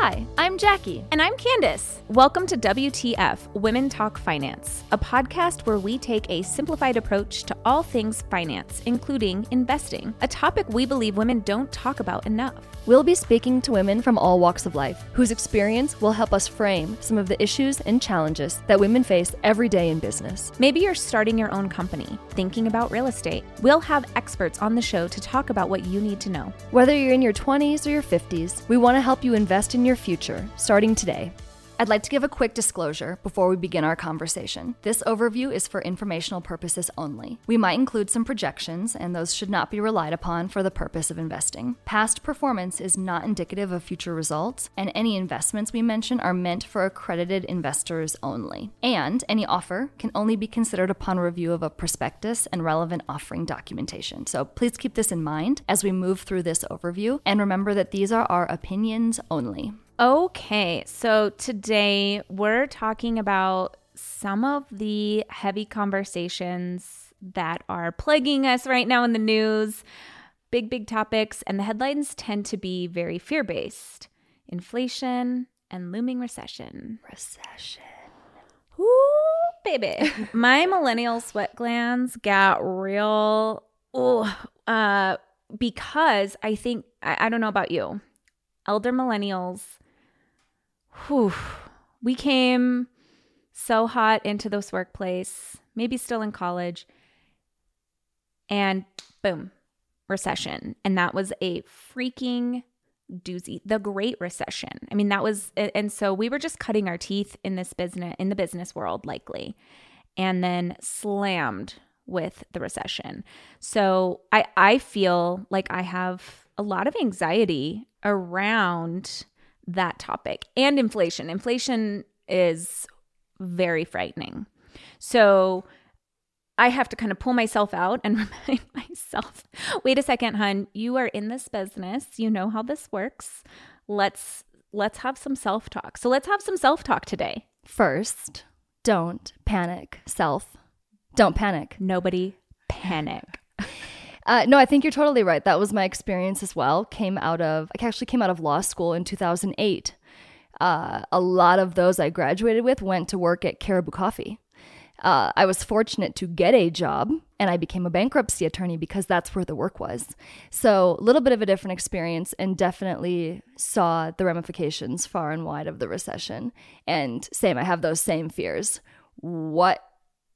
Hi, I'm Jackie. And I'm Candace. Welcome to WTF Women Talk Finance, a podcast where we take a simplified approach to all things finance, including investing, a topic we believe women don't talk about enough. We'll be speaking to women from all walks of life whose experience will help us frame some of the issues and challenges that women face every day in business. Maybe you're starting your own company, thinking about real estate. We'll have experts on the show to talk about what you need to know. Whether you're in your 20s or your 50s, we want to help you invest in your future starting today. I'd like to give a quick disclosure before we begin our conversation. This overview is for informational purposes only. We might include some projections, and those should not be relied upon for the purpose of investing. Past performance is not indicative of future results, and any investments we mention are meant for accredited investors only. And any offer can only be considered upon review of a prospectus and relevant offering documentation. So please keep this in mind as we move through this overview, and remember that these are our opinions only. Okay, so today we're talking about some of the heavy conversations that are plaguing us right now in the news. Big, big topics, and the headlines tend to be very fear based inflation and looming recession. Recession. Ooh, baby. My millennial sweat glands got real. Ooh, uh, because I think, I, I don't know about you, elder millennials whew, we came so hot into this workplace, maybe still in college, and boom, recession. And that was a freaking doozy, the Great Recession. I mean, that was, and so we were just cutting our teeth in this business, in the business world, likely, and then slammed with the recession. So I, I feel like I have a lot of anxiety around that topic and inflation. Inflation is very frightening. So I have to kind of pull myself out and remind myself wait a second, hun, you are in this business. You know how this works. Let's let's have some self-talk. So let's have some self-talk today. First, don't panic. Self. Don't panic. Nobody panic. Uh, no, I think you're totally right. That was my experience as well. Came out of, I actually came out of law school in 2008. Uh, a lot of those I graduated with went to work at Caribou Coffee. Uh, I was fortunate to get a job and I became a bankruptcy attorney because that's where the work was. So, a little bit of a different experience and definitely saw the ramifications far and wide of the recession. And same, I have those same fears. What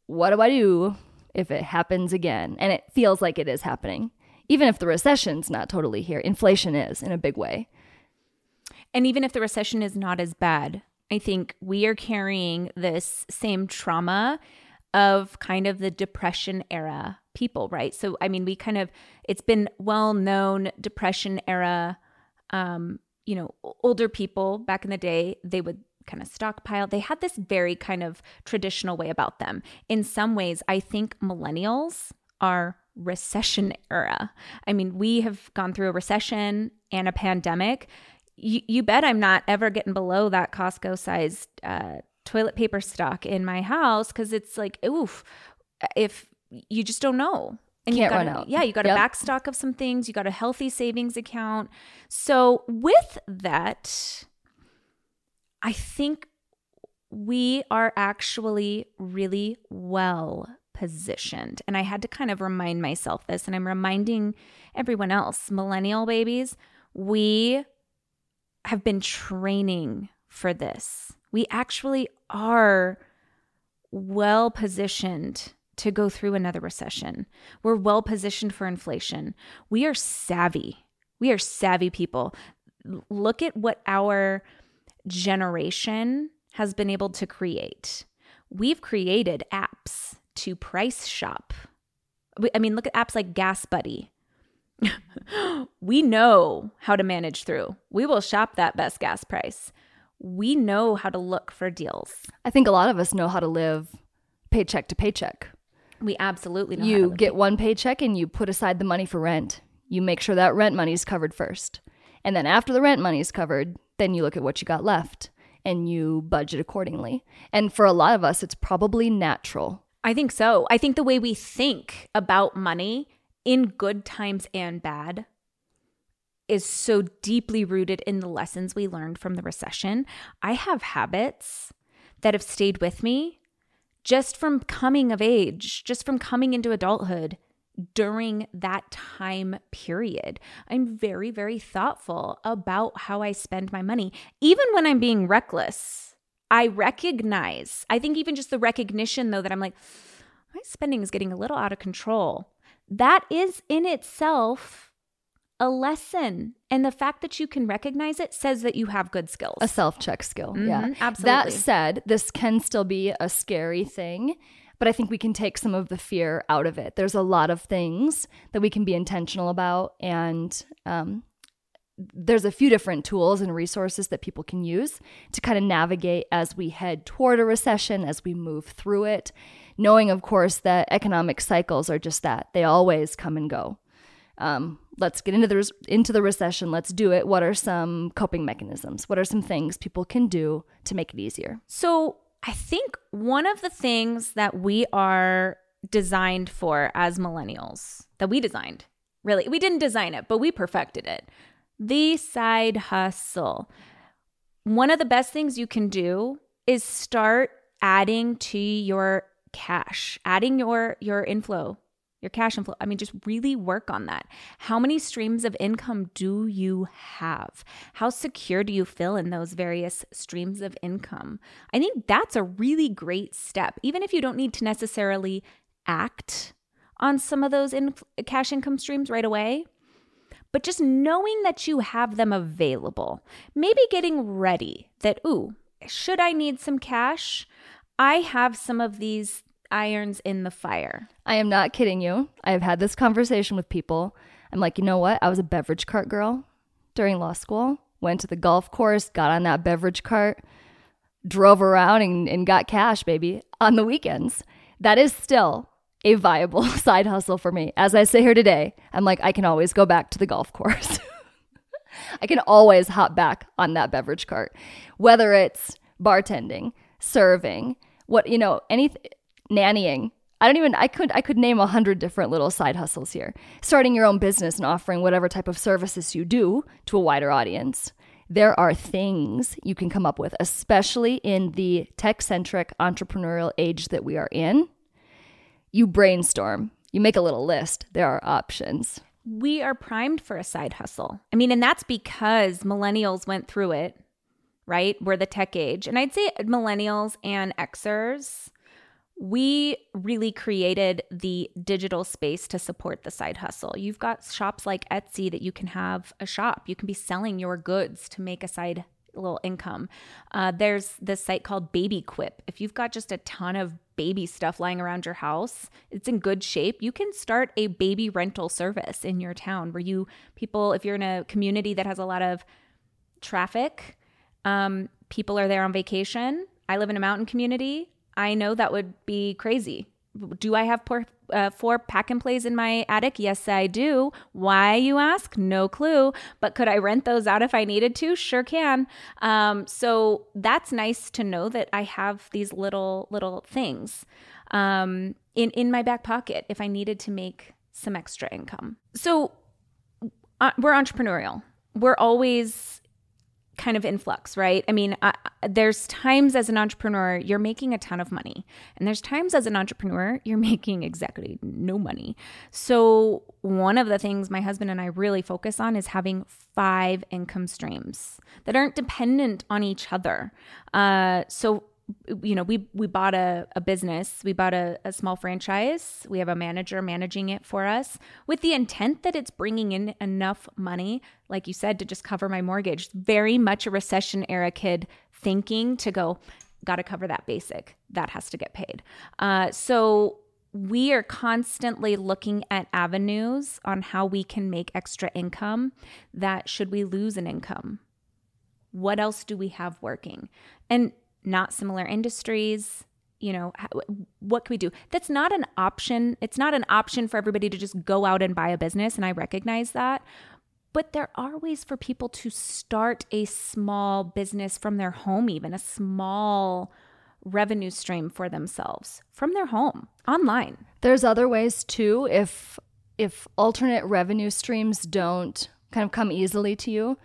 what do I do if it happens again. And it feels like it is happening. Even if the recession's not totally here, inflation is in a big way. And even if the recession is not as bad, I think we are carrying this same trauma of kind of the depression era people, right? So, I mean, we kind of, it's been well known depression era, um, you know, older people back in the day, they would kind of stockpile. They had this very kind of traditional way about them. In some ways, I think millennials are recession era. I mean, we have gone through a recession and a pandemic. You, you bet I'm not ever getting below that Costco sized uh, toilet paper stock in my house because it's like, oof, if you just don't know. And Can't you got run out. Yeah, you got yep. a back stock of some things. You got a healthy savings account. So with that, I think we are actually really well positioned. And I had to kind of remind myself this, and I'm reminding everyone else millennial babies, we have been training for this. We actually are well positioned to go through another recession. We're well positioned for inflation. We are savvy. We are savvy people. Look at what our generation has been able to create. We've created apps to price shop. I mean, look at apps like Gas Buddy. we know how to manage through. We will shop that best gas price. We know how to look for deals. I think a lot of us know how to live paycheck to paycheck. We absolutely know. You get one paycheck and you put aside the money for rent. You make sure that rent money is covered first. And then after the rent money is covered, then you look at what you got left and you budget accordingly. And for a lot of us, it's probably natural. I think so. I think the way we think about money in good times and bad is so deeply rooted in the lessons we learned from the recession. I have habits that have stayed with me just from coming of age, just from coming into adulthood during that time period. I'm very, very thoughtful about how I spend my money, even when I'm being reckless. I recognize, I think even just the recognition, though, that I'm like, my spending is getting a little out of control. That is in itself a lesson. And the fact that you can recognize it says that you have good skills. A self check skill. Mm-hmm, yeah. Absolutely. That said, this can still be a scary thing but I think we can take some of the fear out of it. There's a lot of things that we can be intentional about, and um, there's a few different tools and resources that people can use to kind of navigate as we head toward a recession, as we move through it, knowing, of course, that economic cycles are just that they always come and go. Um, let's get into the into the recession. Let's do it. What are some coping mechanisms? What are some things people can do to make it easier? So I think one of the things that we are designed for as millennials, that we designed, really, we didn't design it, but we perfected it. The side hustle. One of the best things you can do is start adding to your cash, adding your your inflow your cash inflow. I mean, just really work on that. How many streams of income do you have? How secure do you feel in those various streams of income? I think that's a really great step, even if you don't need to necessarily act on some of those cash income streams right away. But just knowing that you have them available, maybe getting ready that, ooh, should I need some cash? I have some of these irons in the fire. I am not kidding you. I have had this conversation with people. I'm like, you know what? I was a beverage cart girl during law school, went to the golf course, got on that beverage cart, drove around and, and got cash, baby, on the weekends. That is still a viable side hustle for me. As I sit here today, I'm like, I can always go back to the golf course. I can always hop back on that beverage cart, whether it's bartending, serving, what, you know, anything nannying. I don't even I could I could name a hundred different little side hustles here. Starting your own business and offering whatever type of services you do to a wider audience. There are things you can come up with, especially in the tech-centric entrepreneurial age that we are in. You brainstorm, you make a little list. There are options. We are primed for a side hustle. I mean, and that's because millennials went through it, right? We're the tech age. And I'd say millennials and Xers we really created the digital space to support the side hustle. You've got shops like Etsy that you can have a shop. You can be selling your goods to make a side little income. Uh, there's this site called Baby Quip. If you've got just a ton of baby stuff lying around your house, it's in good shape. You can start a baby rental service in your town where you people, if you're in a community that has a lot of traffic, um, people are there on vacation. I live in a mountain community. I know that would be crazy. Do I have uh, four pack and plays in my attic? Yes, I do. Why, you ask? No clue. But could I rent those out if I needed to? Sure can. Um, so that's nice to know that I have these little little things um, in in my back pocket if I needed to make some extra income. So uh, we're entrepreneurial. We're always kind of in flux, right? I mean, uh, there's times as an entrepreneur you're making a ton of money, and there's times as an entrepreneur you're making exactly no money. So, one of the things my husband and I really focus on is having five income streams that aren't dependent on each other. Uh, so, you know, we we bought a, a business, we bought a, a small franchise. We have a manager managing it for us with the intent that it's bringing in enough money, like you said, to just cover my mortgage. Very much a recession era kid thinking to go, got to cover that basic. That has to get paid. Uh, so we are constantly looking at avenues on how we can make extra income that should we lose an income what else do we have working and not similar industries you know what can we do? That's not an option it's not an option for everybody to just go out and buy a business and i recognize that. But there are ways for people to start a small business from their home even a small revenue stream for themselves from their home online. There's other ways too if if alternate revenue streams don't kind of come easily to you,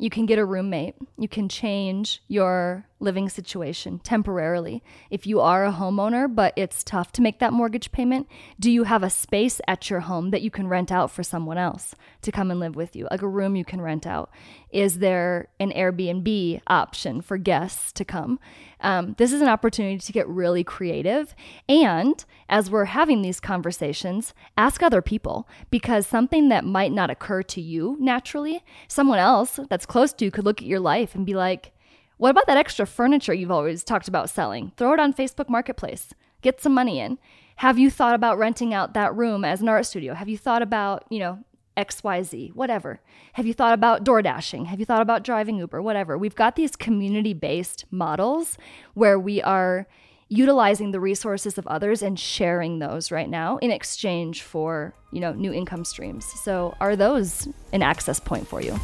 you can get a roommate. You can change your living situation temporarily. If you are a homeowner, but it's tough to make that mortgage payment, do you have a space at your home that you can rent out for someone else to come and live with you? Like a room you can rent out? Is there an Airbnb option for guests to come? Um, this is an opportunity to get really creative. And as we're having these conversations, ask other people because something that might not occur to you naturally, someone else that's close to you could look at your life and be like, what about that extra furniture you've always talked about selling? Throw it on Facebook Marketplace. Get some money in. Have you thought about renting out that room as an art studio? Have you thought about, you know, XYZ, whatever. Have you thought about door dashing? Have you thought about driving Uber? Whatever. We've got these community based models where we are utilizing the resources of others and sharing those right now in exchange for, you know, new income streams. So are those an access point for you?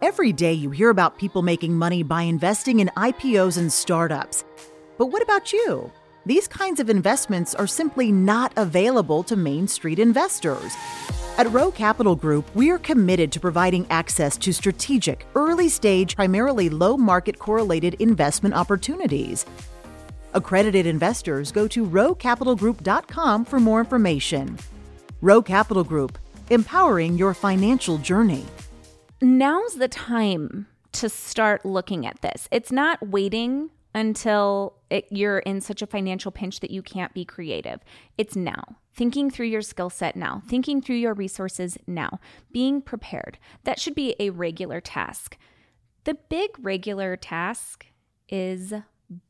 Every day you hear about people making money by investing in IPOs and startups. But what about you? These kinds of investments are simply not available to Main Street investors. At Roe Capital Group, we are committed to providing access to strategic, early stage, primarily low market correlated investment opportunities. Accredited investors go to roecapitalgroup.com for more information. Roe Capital Group, empowering your financial journey. Now's the time to start looking at this. It's not waiting until it, you're in such a financial pinch that you can't be creative. It's now. Thinking through your skill set now, thinking through your resources now, being prepared. That should be a regular task. The big regular task is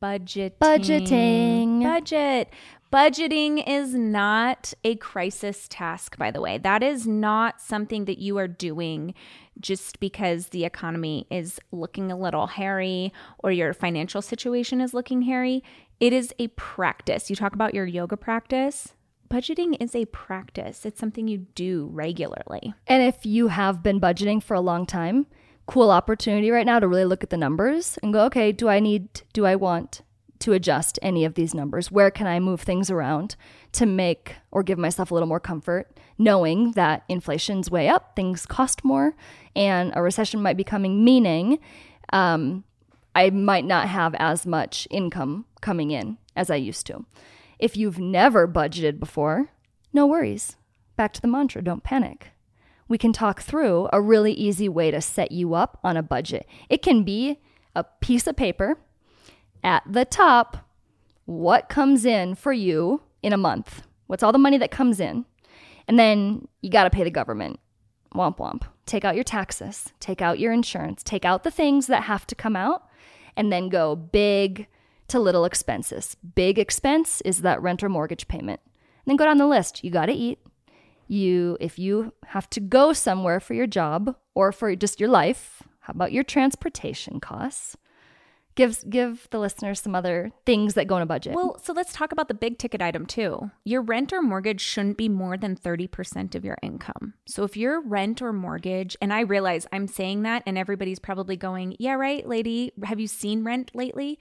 budgeting. Budgeting. Budget. Budgeting is not a crisis task, by the way. That is not something that you are doing just because the economy is looking a little hairy or your financial situation is looking hairy. It is a practice. You talk about your yoga practice. Budgeting is a practice, it's something you do regularly. And if you have been budgeting for a long time, cool opportunity right now to really look at the numbers and go, okay, do I need, do I want to adjust any of these numbers? Where can I move things around to make or give myself a little more comfort, knowing that inflation's way up, things cost more, and a recession might be coming, meaning um, I might not have as much income coming in as I used to. If you've never budgeted before, no worries. Back to the mantra don't panic. We can talk through a really easy way to set you up on a budget. It can be a piece of paper at the top what comes in for you in a month. What's all the money that comes in? And then you got to pay the government. Womp womp. Take out your taxes, take out your insurance, take out the things that have to come out, and then go big to little expenses. Big expense is that rent or mortgage payment. And then go down the list. You got to eat. You if you have to go somewhere for your job or for just your life, how about your transportation costs? give give the listeners some other things that go in a budget. Well, so let's talk about the big ticket item too. Your rent or mortgage shouldn't be more than 30% of your income. So if your rent or mortgage, and I realize I'm saying that and everybody's probably going, "Yeah, right, lady, have you seen rent lately?"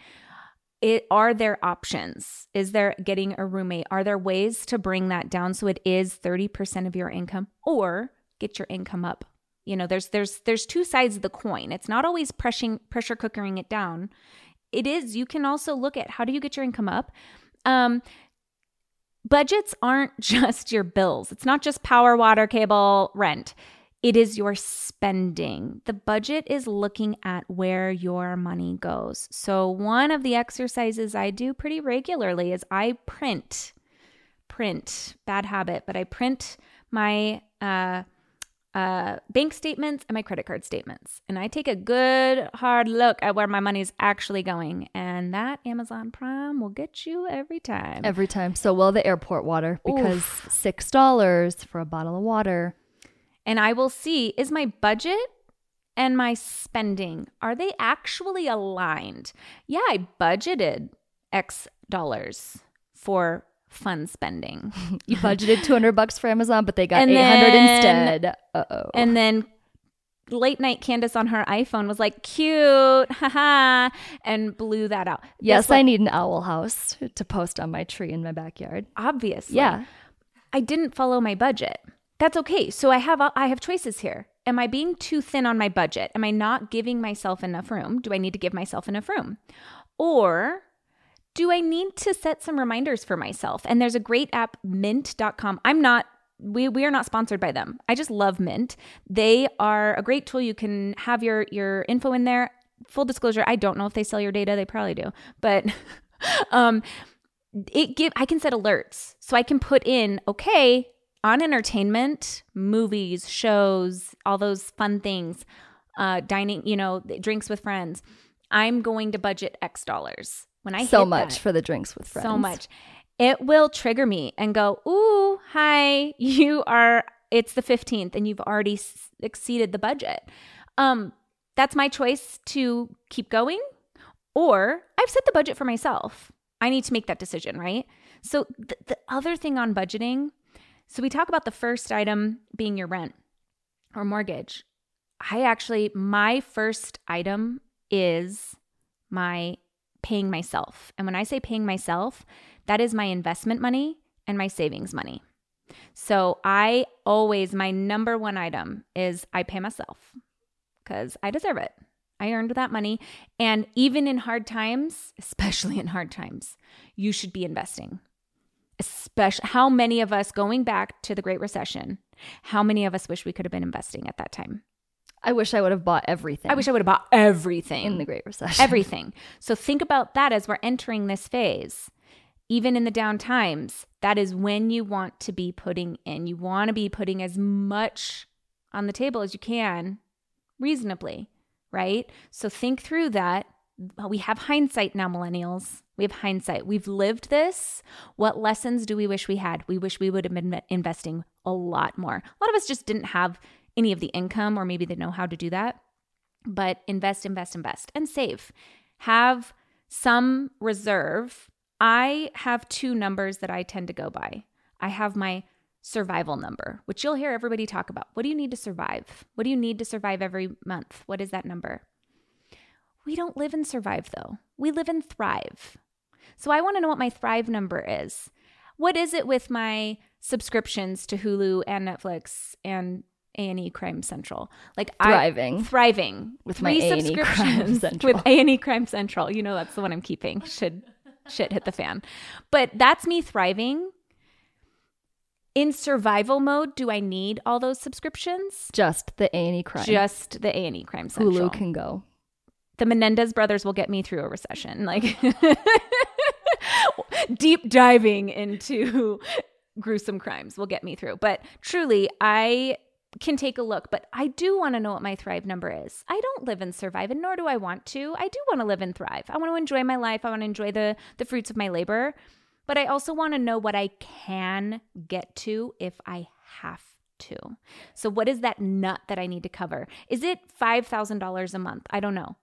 It are there options? Is there getting a roommate? Are there ways to bring that down so it is 30% of your income or get your income up you know, there's there's there's two sides of the coin. It's not always pressing pressure cookering it down. It is you can also look at how do you get your income up? Um budgets aren't just your bills. It's not just power, water, cable, rent. It is your spending. The budget is looking at where your money goes. So, one of the exercises I do pretty regularly is I print, print, bad habit, but I print my uh, uh, bank statements and my credit card statements. And I take a good hard look at where my money is actually going. And that Amazon Prime will get you every time. Every time. So will the airport water because Oof. $6 for a bottle of water. And I will see is my budget and my spending are they actually aligned? Yeah, I budgeted X dollars for fun spending. you budgeted 200 bucks for Amazon, but they got and 800 then, instead. Uh-oh. And then late night Candace on her iPhone was like, cute, haha, and blew that out. Yes, I need an owl house to post on my tree in my backyard. Obviously. Yeah. I didn't follow my budget. That's okay. So I have I have choices here. Am I being too thin on my budget? Am I not giving myself enough room? Do I need to give myself enough room? Or do I need to set some reminders for myself? And there's a great app, mint.com. I'm not we we are not sponsored by them. I just love Mint. They are a great tool. You can have your your info in there. Full disclosure, I don't know if they sell your data. They probably do. But um it give I can set alerts. So I can put in, okay, on entertainment, movies, shows, all those fun things, uh dining, you know, drinks with friends. I'm going to budget X dollars. When I so much that, for the drinks with friends. So much. It will trigger me and go, "Ooh, hi, you are it's the 15th and you've already s- exceeded the budget." Um that's my choice to keep going or I've set the budget for myself. I need to make that decision, right? So th- the other thing on budgeting, so we talk about the first item being your rent or mortgage. I actually my first item is my paying myself. And when I say paying myself, that is my investment money and my savings money. So I always, my number one item is I pay myself because I deserve it. I earned that money. And even in hard times, especially in hard times, you should be investing. Especially how many of us going back to the Great Recession, how many of us wish we could have been investing at that time? I wish I would have bought everything. I wish I would have bought everything in the Great Recession. Everything. So think about that as we're entering this phase. Even in the down times, that is when you want to be putting in. You want to be putting as much on the table as you can reasonably, right? So think through that. We have hindsight now, millennials. We have hindsight. We've lived this. What lessons do we wish we had? We wish we would have been investing a lot more. A lot of us just didn't have any of the income, or maybe they know how to do that. But invest, invest, invest, and save. Have some reserve. I have two numbers that I tend to go by. I have my survival number, which you'll hear everybody talk about. What do you need to survive? What do you need to survive every month? What is that number? We don't live and survive though. We live and thrive. So I want to know what my thrive number is. What is it with my subscriptions to Hulu and Netflix and a&E Crime Central. Like thriving. I, thriving with Three my A&E Crime Central. With A&E Crime Central. You know that's the one I'm keeping. Should shit hit the fan. But that's me thriving. In survival mode, do I need all those subscriptions? Just the A&E Crime. Just the A&E Crime Central. Hulu can go. The Menendez brothers will get me through a recession. Like deep diving into gruesome crimes will get me through. But truly, I can take a look, but I do want to know what my thrive number is. I don't live and survive, and nor do I want to. I do want to live and thrive. I want to enjoy my life. I want to enjoy the the fruits of my labor, but I also want to know what I can get to if I have to. So, what is that nut that I need to cover? Is it five thousand dollars a month? I don't know.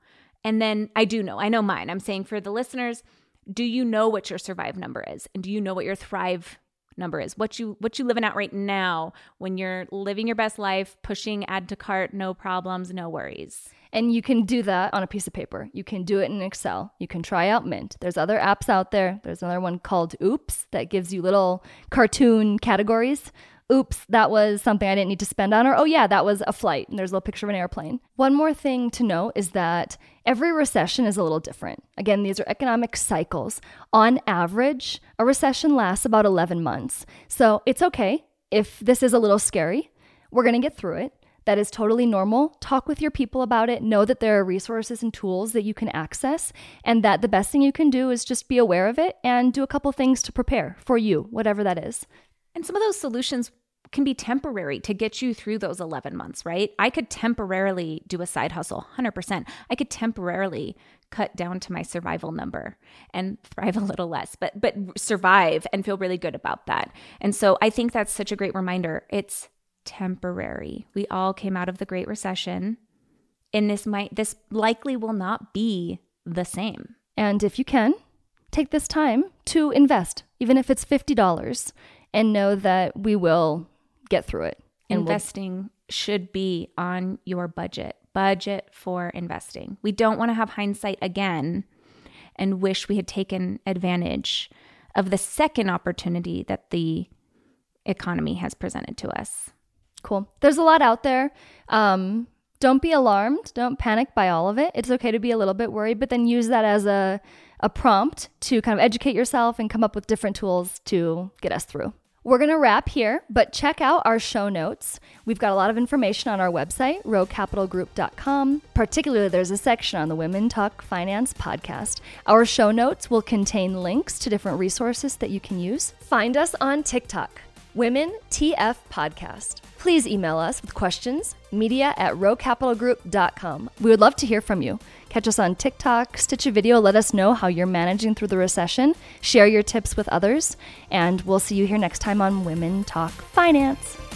And then I do know. I know mine. I'm saying for the listeners, do you know what your survive number is, and do you know what your thrive number is? What you what you living out right now when you're living your best life pushing add to cart no problems no worries. And you can do that on a piece of paper. You can do it in excel. You can try out mint. There's other apps out there. There's another one called oops that gives you little cartoon categories oops, that was something I didn't need to spend on, or oh, yeah, that was a flight, and there's a little picture of an airplane. One more thing to note is that every recession is a little different. Again, these are economic cycles. On average, a recession lasts about 11 months. So it's okay if this is a little scary. We're to get through it. That is totally normal. Talk with your people about it. Know that there are resources and tools that you can access, and that the best thing you can do is just be aware of it and do a couple things to prepare for you, whatever that is. And some of those solutions can be temporary to get you through those 11 months, right? I could temporarily do a side hustle, 100%. I could temporarily cut down to my survival number and thrive a little less, but but survive and feel really good about that. And so I think that's such a great reminder. It's temporary. We all came out of the Great Recession, and this might this likely will not be the same. And if you can, take this time to invest, even if it's $50 and know that we will get through it. Investing we'll- should be on your budget. Budget for investing. We don't want to have hindsight again and wish we had taken advantage of the second opportunity that the economy has presented to us. Cool. There's a lot out there. Um, don't be alarmed. Don't panic by all of it. It's okay to be a little bit worried, but then use that as a, a prompt to kind of educate yourself and come up with different tools to get us through. We're going to wrap here, but check out our show notes. We've got a lot of information on our website, rowcapitalgroup.com. Particularly, there's a section on the Women Talk Finance podcast. Our show notes will contain links to different resources that you can use. Find us on TikTok, Women TF Podcast. Please email us with questions, media at rowcapitalgroup.com. We would love to hear from you. Catch us on TikTok, stitch a video, let us know how you're managing through the recession, share your tips with others, and we'll see you here next time on Women Talk Finance.